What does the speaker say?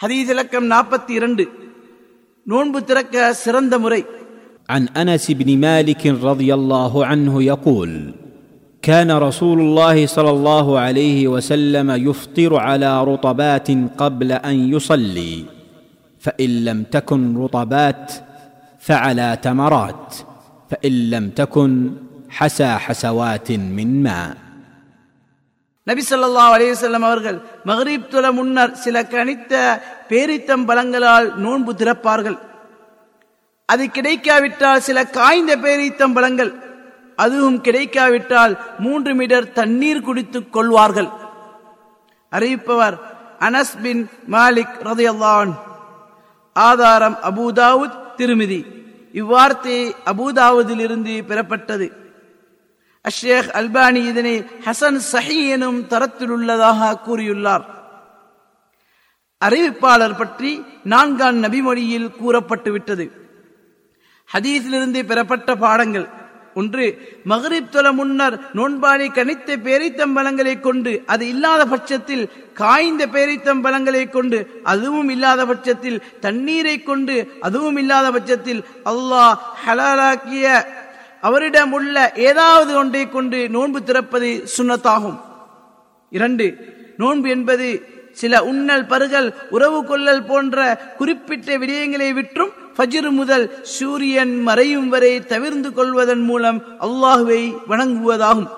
حديث لكم نابتي رند نون بترك سرند مري عن أنس بن مالك رضي الله عنه يقول كان رسول الله صلى الله عليه وسلم يفطر على رطبات قبل أن يصلي. فإن لم تكن رطبات فعلى تمرات. فإن لم تكن حسى حسوات من ماء. நபி ஸல்லல்லாஹு அலைஹி அவர்கள் மகரீப் துல முன்னர் சில கணித்த பேரித்தம் பழங்களால் நோன்பு திறப்பார்கள். அது கிடைக்காவிட்டால் சில காய்ந்த பேரித்தம் பழங்கள் அதுவும் கிடைக்காவிட்டால் மூன்று மீட்டர் தண்ணீர் குடித்துக் கொள்வார்கள். அறிவிப்பவர் அனஸ் பின் மாலிக் ரதையல்லான் ஆதாரம் அபூதாவுத் திருமிதி. இவ்வார்த்தை அபூதாவுதிலிருந்து பெறப்பட்டது. அஷேக் அல்பானி இதனை ஹசன் சஹி எனும் தரத்தில் உள்ளதாக கூறியுள்ளார். அறிவிப்பாளர் பற்றி நான்காம் நபிமொழியில் கூறப்பட்டு விட்டது ஹதீஸிலிருந்து பெறப்பட்ட பாடங்கள். ஒன்று மகரிப் தொல முன்னர் நோன்பாடி கணித்த பேரித்தம்பலங்களை கொண்டு அது இல்லாத பட்சத்தில் காய்ந்த பேரித்தம்பலங்களை கொண்டு அதுவும் இல்லாத பட்சத்தில் தண்ணீரை கொண்டு அதுவும் இல்லாத பட்சத்தில் அல்லாஹ் ஹலாலாக்கிய அவரிடம் உள்ள ஏதாவது ஒன்றை கொண்டு நோன்பு திறப்பது சுண்ணத்தாகும். இரண்டு நோன்பு என்பது சில உண்ணல் பருகல் உறவு கொள்ளல் போன்ற குறிப்பிட்ட விடயங்களை விற்றும் ஃபஜ்ர் முதல் சூரியன் மறையும் வரை தவிர்ந்து கொள்வதன் மூலம் அல்லாஹுவை வணங்குவதாகும்.